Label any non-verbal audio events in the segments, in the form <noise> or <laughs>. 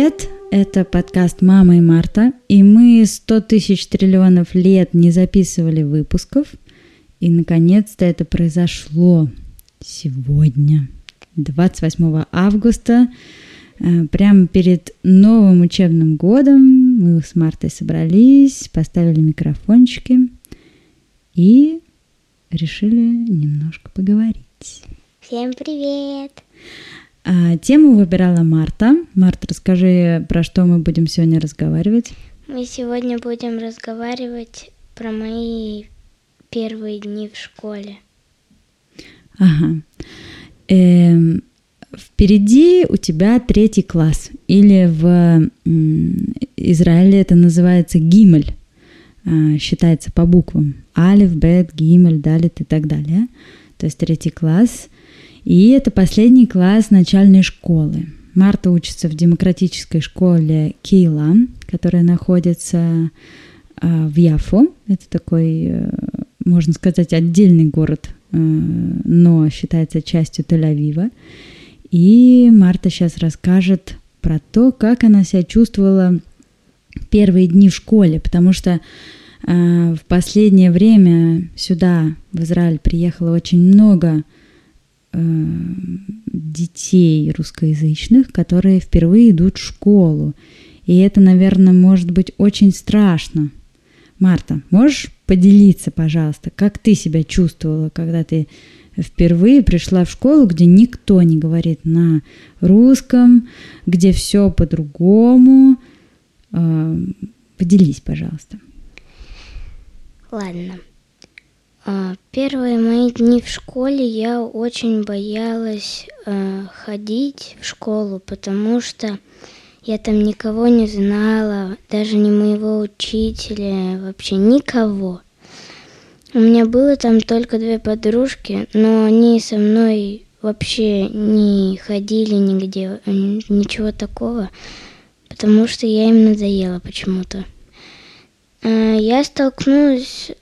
привет! Это подкаст «Мама и Марта», и мы 100 тысяч триллионов лет не записывали выпусков, и наконец-то это произошло сегодня, 28 августа, э, прямо перед новым учебным годом мы с Мартой собрались, поставили микрофончики и решили немножко поговорить. Всем привет! А, тему выбирала Марта. Марта, расскажи, про что мы будем сегодня разговаривать. Мы сегодня будем разговаривать про мои первые дни в школе. Ага. Эм, впереди у тебя третий класс, или в Израиле это называется гимель, а, считается по буквам. Алиф, бет, гимель, далит и так далее. То есть третий класс – и это последний класс начальной школы. Марта учится в демократической школе Кейла, которая находится э, в Яфу. Это такой, э, можно сказать, отдельный город, э, но считается частью Тель-Авива. И Марта сейчас расскажет про то, как она себя чувствовала первые дни в школе, потому что э, в последнее время сюда, в Израиль, приехало очень много детей русскоязычных, которые впервые идут в школу. И это, наверное, может быть очень страшно. Марта, можешь поделиться, пожалуйста, как ты себя чувствовала, когда ты впервые пришла в школу, где никто не говорит на русском, где все по-другому. Э, поделись, пожалуйста. Ладно. А, первые мои дни в школе я очень боялась э, ходить в школу, потому что я там никого не знала, даже не моего учителя, вообще никого. У меня было там только две подружки, но они со мной вообще не ходили нигде, ничего такого, потому что я им надоела почему-то. Э, я столкнулась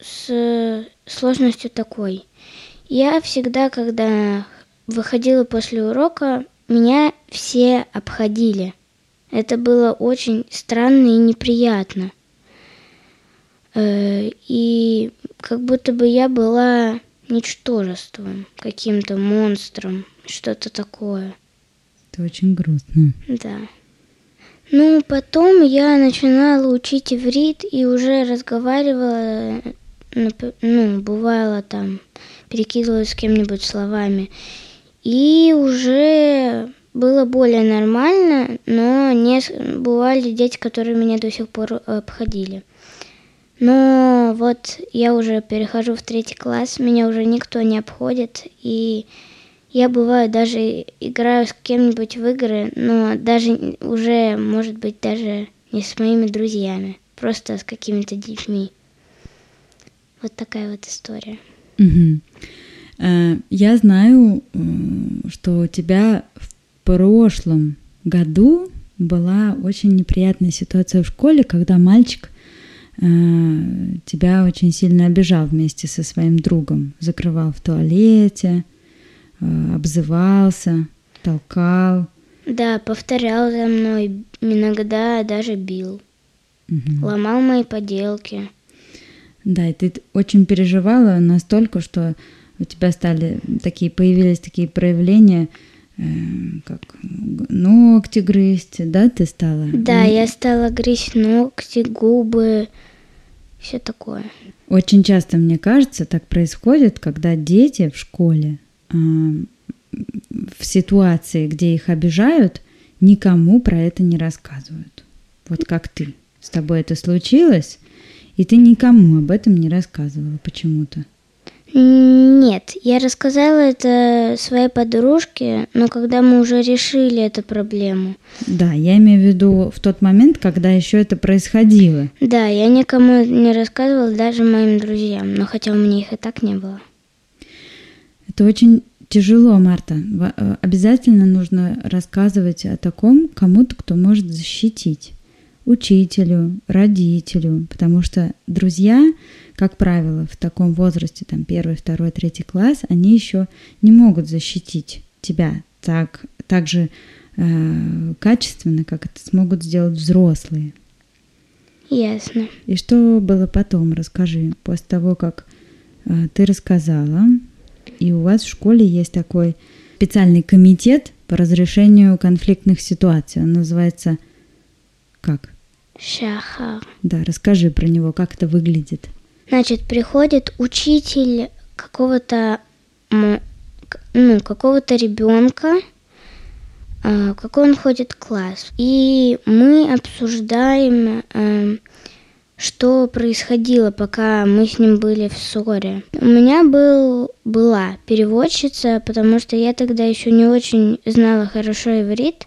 с сложностью такой. Я всегда, когда выходила после урока, меня все обходили. Это было очень странно и неприятно. Э, и как будто бы я была ничтожеством, каким-то монстром, что-то такое. Это очень грустно. Да. Ну, потом я начинала учить иврит и уже разговаривала ну, бывало там, перекидывалась с кем-нибудь словами. И уже было более нормально, но не бывали дети, которые меня до сих пор обходили. Но вот я уже перехожу в третий класс, меня уже никто не обходит, и я бываю даже играю с кем-нибудь в игры, но даже уже, может быть, даже не с моими друзьями, просто с какими-то детьми. Вот такая вот история. Угу. Я знаю, э, что у тебя в прошлом году была очень неприятная ситуация в школе, когда мальчик э, тебя очень сильно обижал вместе со своим другом, закрывал в туалете, обзывался, толкал. Да, повторял за мной, иногда даже бил, угу. ломал мои поделки. Да, и ты очень переживала настолько, что у тебя стали такие, появились такие проявления, э, как ногти грызть, да, ты стала? Да, ну, я стала грызть ногти, губы, все такое. Очень часто, мне кажется, так происходит, когда дети в школе э, в ситуации, где их обижают, никому про это не рассказывают. Вот как ты. С тобой это случилось, и ты никому об этом не рассказывала почему-то. Нет, я рассказала это своей подружке, но когда мы уже решили эту проблему. Да, я имею в виду в тот момент, когда еще это происходило. Да, я никому не рассказывала, даже моим друзьям, но хотя у меня их и так не было. Это очень тяжело, Марта. Э, обязательно нужно рассказывать о таком кому-то, кто может защитить учителю, родителю, потому что друзья, как правило, в таком возрасте, там первый, второй, третий класс, они еще не могут защитить тебя так, так же э, качественно, как это смогут сделать взрослые. Ясно. И что было потом? Расскажи. После того, как э, ты рассказала, и у вас в школе есть такой специальный комитет по разрешению конфликтных ситуаций. Он называется как? Шахар. Да, расскажи про него, как это выглядит. Значит, приходит учитель какого-то ну, какого-то ребенка, а, в какой он ходит класс. И мы обсуждаем, эм, что происходило, пока мы с ним были в ссоре. У меня был, была переводчица, потому что я тогда еще не очень знала хорошо иврит.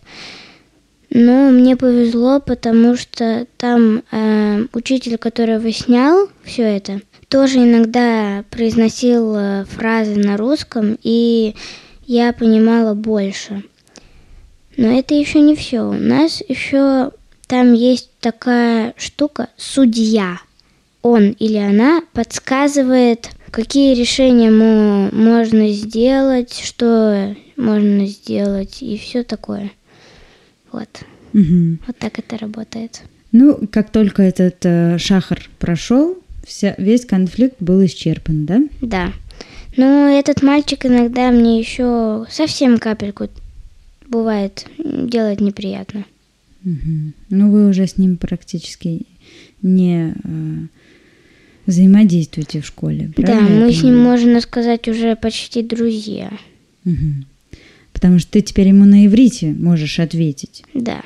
Но мне повезло, потому что там э, учитель, который снял все это, тоже иногда произносил э, фразы на русском, и я понимала больше. Но это еще не все. У нас еще там есть такая штука судья. Он или она подсказывает, какие решения мо- можно сделать, что можно сделать и все такое. Вот. Мгм. Вот так это работает. Ну, как только этот э, шахар прошел, вся, весь конфликт был исчерпан, да? Да. Но этот мальчик иногда мне еще совсем капельку бывает делает неприятно. Мгм. Ну, вы уже с ним практически не э, взаимодействуете в школе, Да, правильно я мы с ним, можно сказать, уже почти друзья. Мгм. Потому что ты теперь ему на иврите можешь ответить. Да.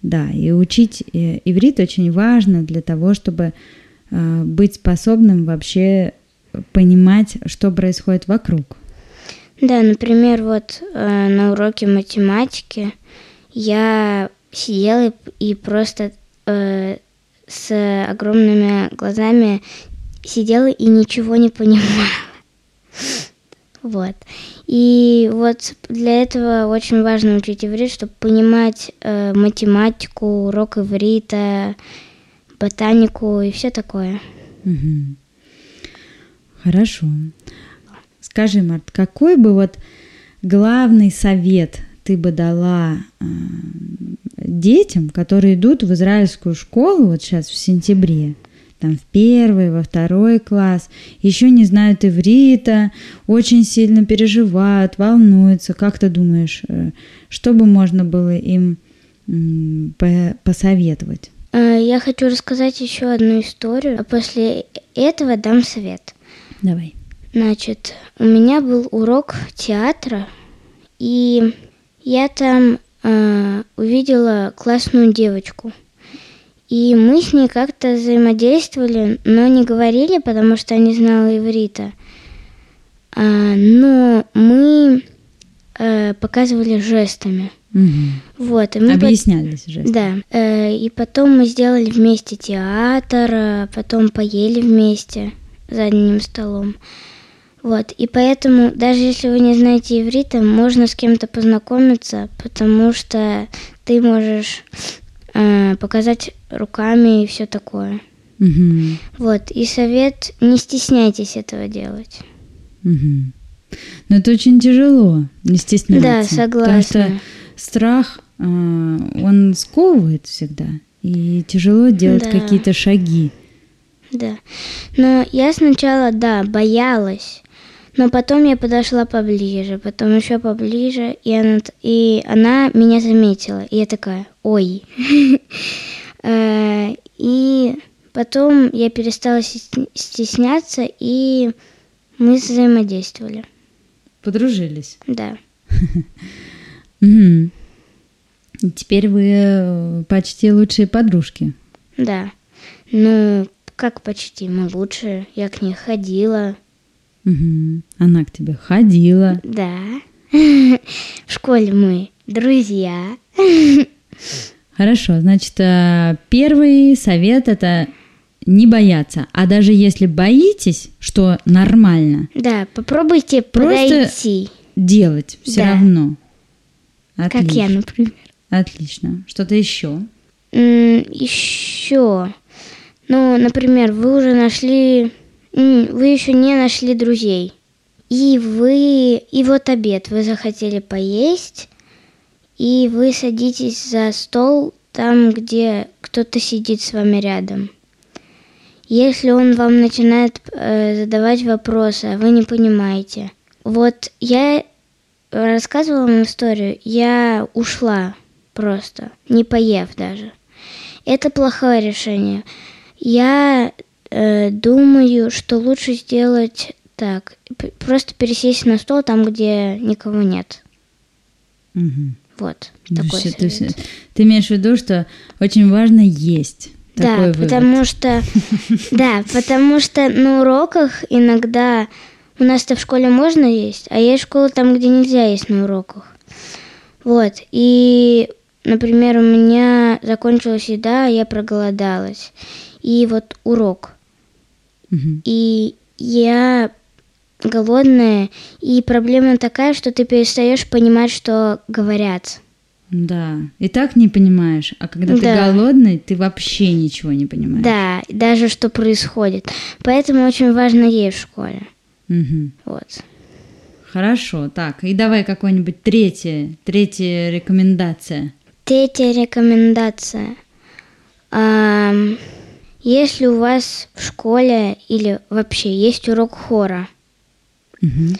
Да, и учить э, иврит очень важно для того, чтобы э, быть способным вообще понимать, что происходит вокруг. Да, например, вот э, на уроке математики я сидела и, и просто э, с огромными глазами сидела и ничего не понимала. Вот. И вот для этого очень важно учить иврит, чтобы понимать э, математику, урок иврита, ботанику и все такое. Мгм. Хорошо. Скажи, Март, какой бы вот главный совет ты бы дала э, детям, которые идут в израильскую школу вот сейчас в сентябре, там в первый, во второй класс, еще не знают иврита, очень сильно переживают, волнуются. Как ты думаешь, э, что бы можно было им посоветовать? Э, Я хочу рассказать еще одну историю, а после этого дам совет. Давай. Значит, у меня был урок театра, и я там э, увидела классную девочку. И мы с ней как-то взаимодействовали, но не говорили, потому что я не знала иврита. А, но мы э, показывали жестами. Мгм. Вот, и мы Объяснялись же. да, э, и потом мы сделали вместе театр, а потом поели вместе за одним столом. Вот, и поэтому, даже если вы не знаете иврита, можно с кем-то познакомиться, потому что ты можешь э, показать руками и все такое. Мгм. Вот, и совет, не стесняйтесь этого делать. Мгм. Но это очень тяжело, не стесняться. Да, Потому что согласна. страх, а, он сковывает всегда. И тяжело делать Да. какие-то шаги. Да. Но я сначала, да, боялась. Но потом я подошла поближе, потом еще поближе, и она, и она меня заметила. И я такая, ой. <laughs> Э, И потом я перестала стес- стесняться, и мы взаимодействовали. Подружились. Да. <laughs> Теперь вы э, почти лучшие подружки. Да. Ну, как почти, мы лучше. Я к ней ходила. Мгм. Она к тебе ходила. Да. <laughs> В школе мы друзья. Хорошо, значит, э, первый совет это не бояться. А даже если боитесь, что нормально, Да, попробуйте Просто подойти. делать все Да. равно. Как я, Отлично. например. Отлично. Что-то еще? Еще. Ну, например, вы уже нашли... Вы еще не нашли друзей. И вы... И вот обед. Вы захотели поесть. и вы садитесь за стол там, где кто-то сидит с вами рядом. Если он вам начинает э, задавать вопросы, а вы не понимаете. Вот я рассказывала вам историю, я ушла просто, не поев даже. Это плохое решение. Я э, думаю, что лучше сделать так, просто пересесть на стол там, где никого нет. Угу. Вот Ну, такой ты, совет. всё- ты имеешь в виду, что очень важно есть. Да, потому что, <laughs> да, потому что на уроках иногда у нас-то в школе можно есть, а есть школа там, где нельзя есть на уроках. Вот, и, например, у меня закончилась еда, я проголодалась. И вот урок. И я голодная, и проблема такая, что ты перестаешь понимать, что говорят. Да. И так не понимаешь, а когда ты Да. голодный, ты вообще ничего не понимаешь. Да, даже что происходит. Поэтому очень важно есть в школе. Мгм. Вот. Хорошо, так, и давай какой-нибудь третья, третья рекомендация. Третья рекомендация. Ам, если у вас в школе или вообще есть урок хора, Мгм.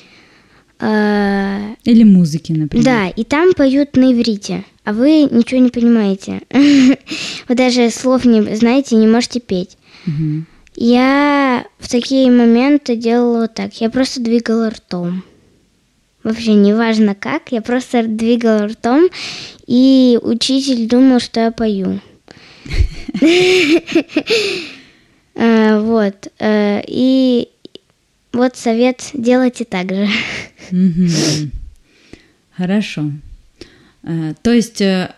а, Или музыки, например. да, и там поют на иврите, а вы ничего не понимаете. <laughs> Вы даже слов не знаете и не можете петь. Я в такие моменты делала вот так. Я просто двигала ртом. Вообще неважно как, я просто двигала ртом, и учитель думал, что я пою. Э, <laughs> Вот. э, И вот совет делайте так же. Хорошо. Э, То есть э,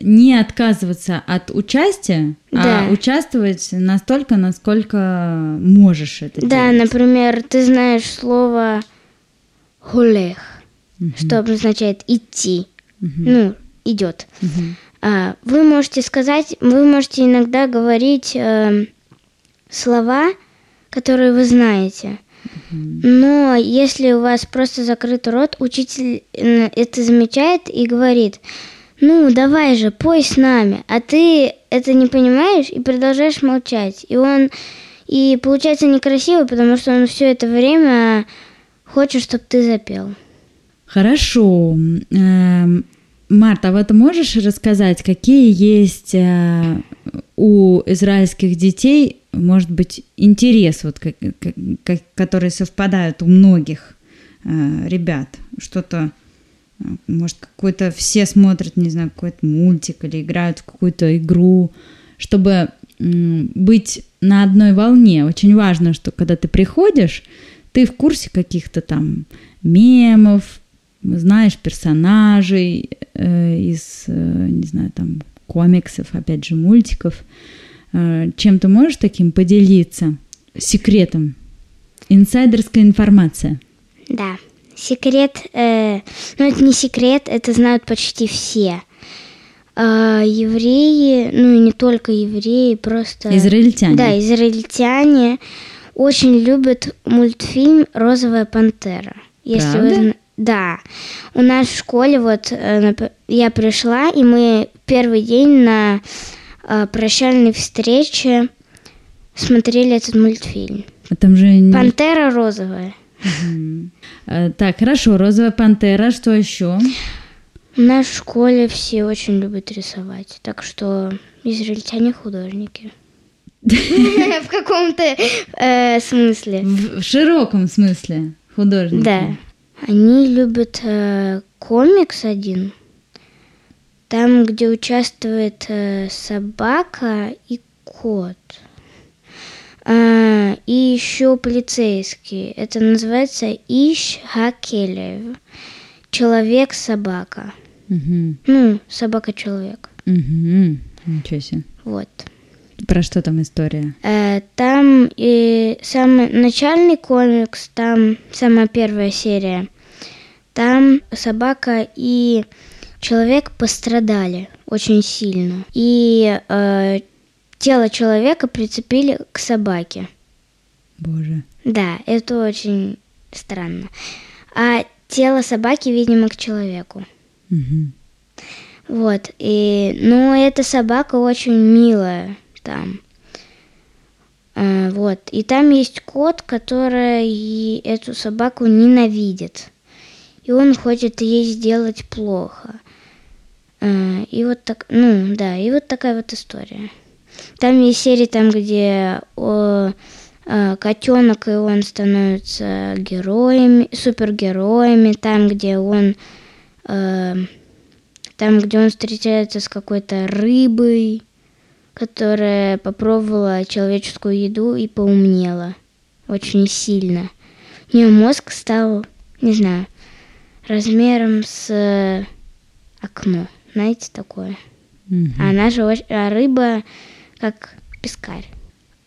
не отказываться от участия, Да. а участвовать настолько, насколько можешь это Да, делать. например, ты знаешь слово хулех, что обозначает идти. Ну, идет. Мгм. А, Вы можете сказать, вы можете иногда говорить э, слова, которые вы знаете. Но если у вас просто закрыт рот, учитель э, это замечает и говорит, ну давай же, пой с нами, а ты это не понимаешь и продолжаешь молчать. И он, и получается некрасиво, потому что он все это время хочет, чтобы ты запел. Хорошо. Марта, а вот можешь рассказать, какие есть э, у израильских детей, может быть, интерес, вот, как- как- которые совпадают у многих э, ребят? Что-то, э, может, какой-то все смотрят, не знаю, какой-то мультик или играют в какую-то игру, чтобы быть на одной волне. Очень важно, что когда ты приходишь, ты в курсе каких-то там мемов, знаешь персонажей из, э, не знаю, там комиксов, опять же, мультиков. Э, чем ты можешь таким поделиться? Секретом. Инсайдерская информация. Да. Секрет, э, ну это не секрет, это знают почти все. А, евреи, ну и не только евреи, просто... Израильтяне. Да, израильтяне очень любят мультфильм «Розовая пантера». Если вы Правда? зна- Да. У нас в школе вот э, я пришла, и мы первый день на э, прощальной встрече смотрели этот мультфильм. А Там же не- Пантера розовая. Э, Так, хорошо, розовая пантера, что еще? У нас в школе все очень любят рисовать, так что израильтяне художники. <laughs> В каком-то смысле. В широком смысле художники. Да. Они любят э, комикс один, там, где участвует э, собака и кот. А, и еще полицейский. Это называется Иш Хакелев. Человек-собака. Мгм. Ну, собака-человек. Мгм. Ничего себе. Вот. Про что там история? Э, Там и самый начальный комикс, там самая первая серия. Там собака и человек пострадали очень сильно. И э, тело человека прицепили к собаке. Боже. Да, это очень странно. А тело собаки, видимо, к человеку. Мгм. Вот, и, ну, эта собака очень милая там. А, вот, и там есть кот, который эту собаку ненавидит. И он хочет ей сделать плохо. А, и вот так, ну, да, и вот такая вот история. Там есть серии, там, где о, а, котенок и он становятся героями, супергероями, там, где он а, там, где он встречается с какой-то рыбой, которая попробовала человеческую еду и поумнела очень сильно. У нее мозг стал, не знаю, размером с окно. Знаете такое? Мгм. А она же а рыба как пескарь.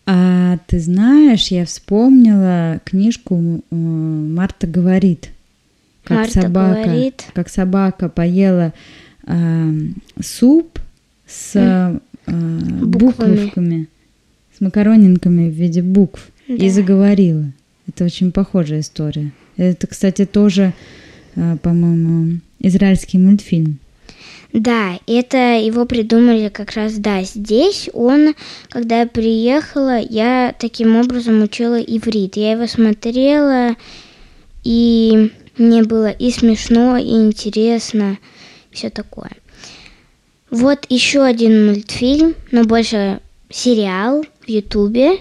А ты знаешь, я вспомнила книжку э, «Марта говорит». Как Марта собака, говорит. как собака поела а, суп с а, Буквами. буковками, с макаронинками в виде букв и Да. заговорила. Это очень похожая история. Это, кстати, тоже, по-моему, израильский мультфильм. Да, это его придумали как раз, да, здесь он, когда я приехала, я таким образом учила иврит. Я его смотрела, и мне было и смешно, и интересно, все такое. Вот еще один мультфильм, но больше сериал в Ютубе.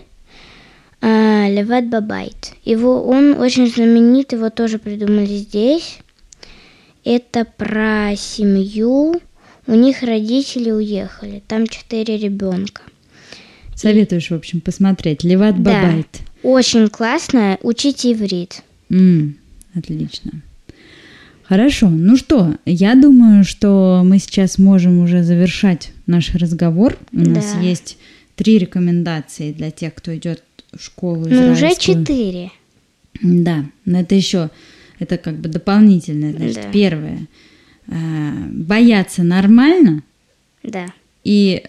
а, Леват Бабайт. Его он очень знаменит, его тоже придумали здесь. Это про семью. У них родители уехали. Там четыре ребенка. Советуешь, в общем, посмотреть. Леват Да. Бабайт. Очень классно. Учите иврит. М, отлично. Хорошо. Ну что, я думаю, что мы сейчас можем уже завершать наш разговор. У нас Да. есть три рекомендации для тех, кто идет в школу Ну, уже четыре. Да, но это еще, это как бы дополнительное. Значит, Да. первое. э, Бояться нормально, Да. и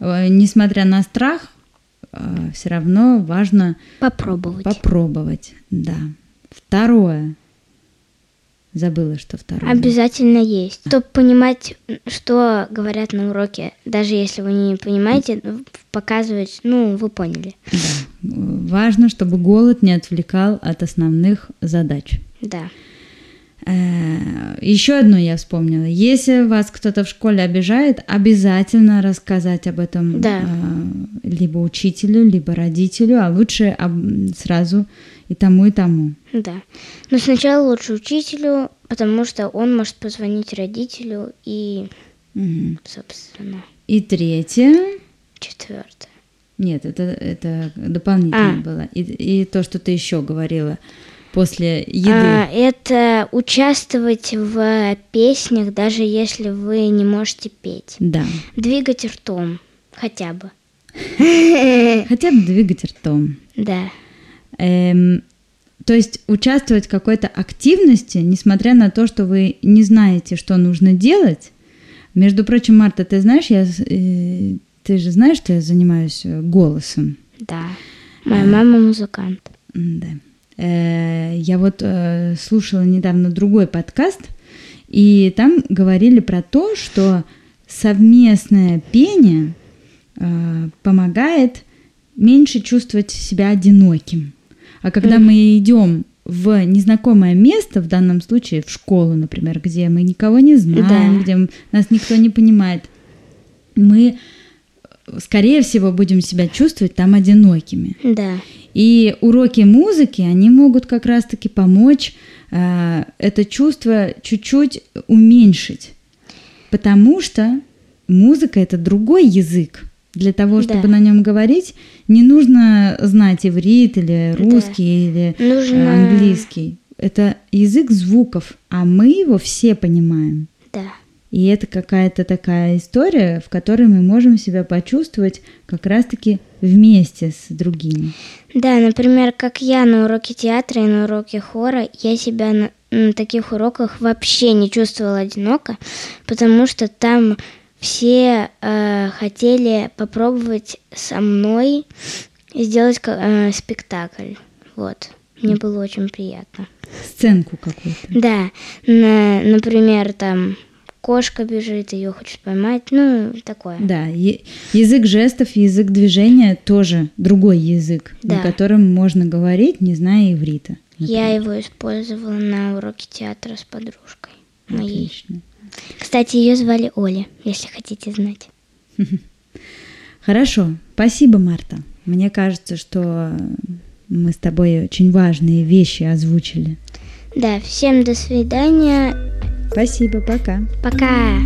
э, несмотря на страх, все равно важно Попробовать. попробовать. Да. Второе. Забыла, что второе. Обязательно есть. Чтобы понимать, что говорят на уроке, даже если вы не понимаете, ну, показывать, ну, вы поняли. Да. Важно, чтобы голод не отвлекал от основных задач. Да. Еще одно я вспомнила. Если вас кто-то в школе обижает, обязательно рассказать об этом Да. э, либо учителю, либо родителю, а лучше сразу и тому, и тому. Да. Но сначала лучше учителю, потому что он может позвонить родителю и, Мгм. собственно, И третье. четвертое. Нет, это, это дополнительно А. было. И, и то, что ты еще говорила после еды. А, это участвовать в песнях, даже если вы не можете петь. Да. Двигать ртом, хотя бы. <laughs> Хотя бы двигать ртом. Да. Эм, то есть участвовать в какой-то активности, несмотря на то, что вы не знаете, что нужно делать. Между прочим, Марта, ты знаешь, я, э, ты же знаешь, что я занимаюсь э, голосом. Да. Моя мама музыкант. Да. Э, Я вот э, слушала недавно другой подкаст, и там говорили про то, что совместное пение э, помогает меньше чувствовать себя одиноким. А когда мы идем в незнакомое место, в данном случае в школу, например, где мы никого не знаем, Да. где нас никто не понимает, мы, скорее всего, будем себя чувствовать там одинокими. Да. И уроки музыки, они могут как раз-таки помочь э, это чувство чуть-чуть уменьшить. Потому что музыка это другой язык. Для того, чтобы Да. на нем говорить, не нужно знать иврит или русский или э, Нужно- английский. Это язык звуков, а мы его все понимаем. Да. И это какая-то такая история, в которой мы можем себя почувствовать как раз-таки вместе с другими. Да, например, как я на уроке театра и на уроке хора, я себя на, на таких уроках вообще не чувствовала одиноко, потому что там все э, хотели попробовать со мной сделать э, спектакль. Вот. Мне было очень приятно. Сценку какую-то. Да, на- например, там кошка бежит, ее хочет поймать, ну, такое. Да, язык жестов, язык движения тоже другой язык, на Да. котором можно говорить, не зная иврита. Я его использовала на уроке театра с подружкой моей. Отлично. Кстати, ее звали Оля, если хотите знать. <laughs> Хорошо, спасибо, Марта. Мне кажется, что мы с тобой очень важные вещи озвучили. Да, всем до свидания. Спасибо, пока. Пока.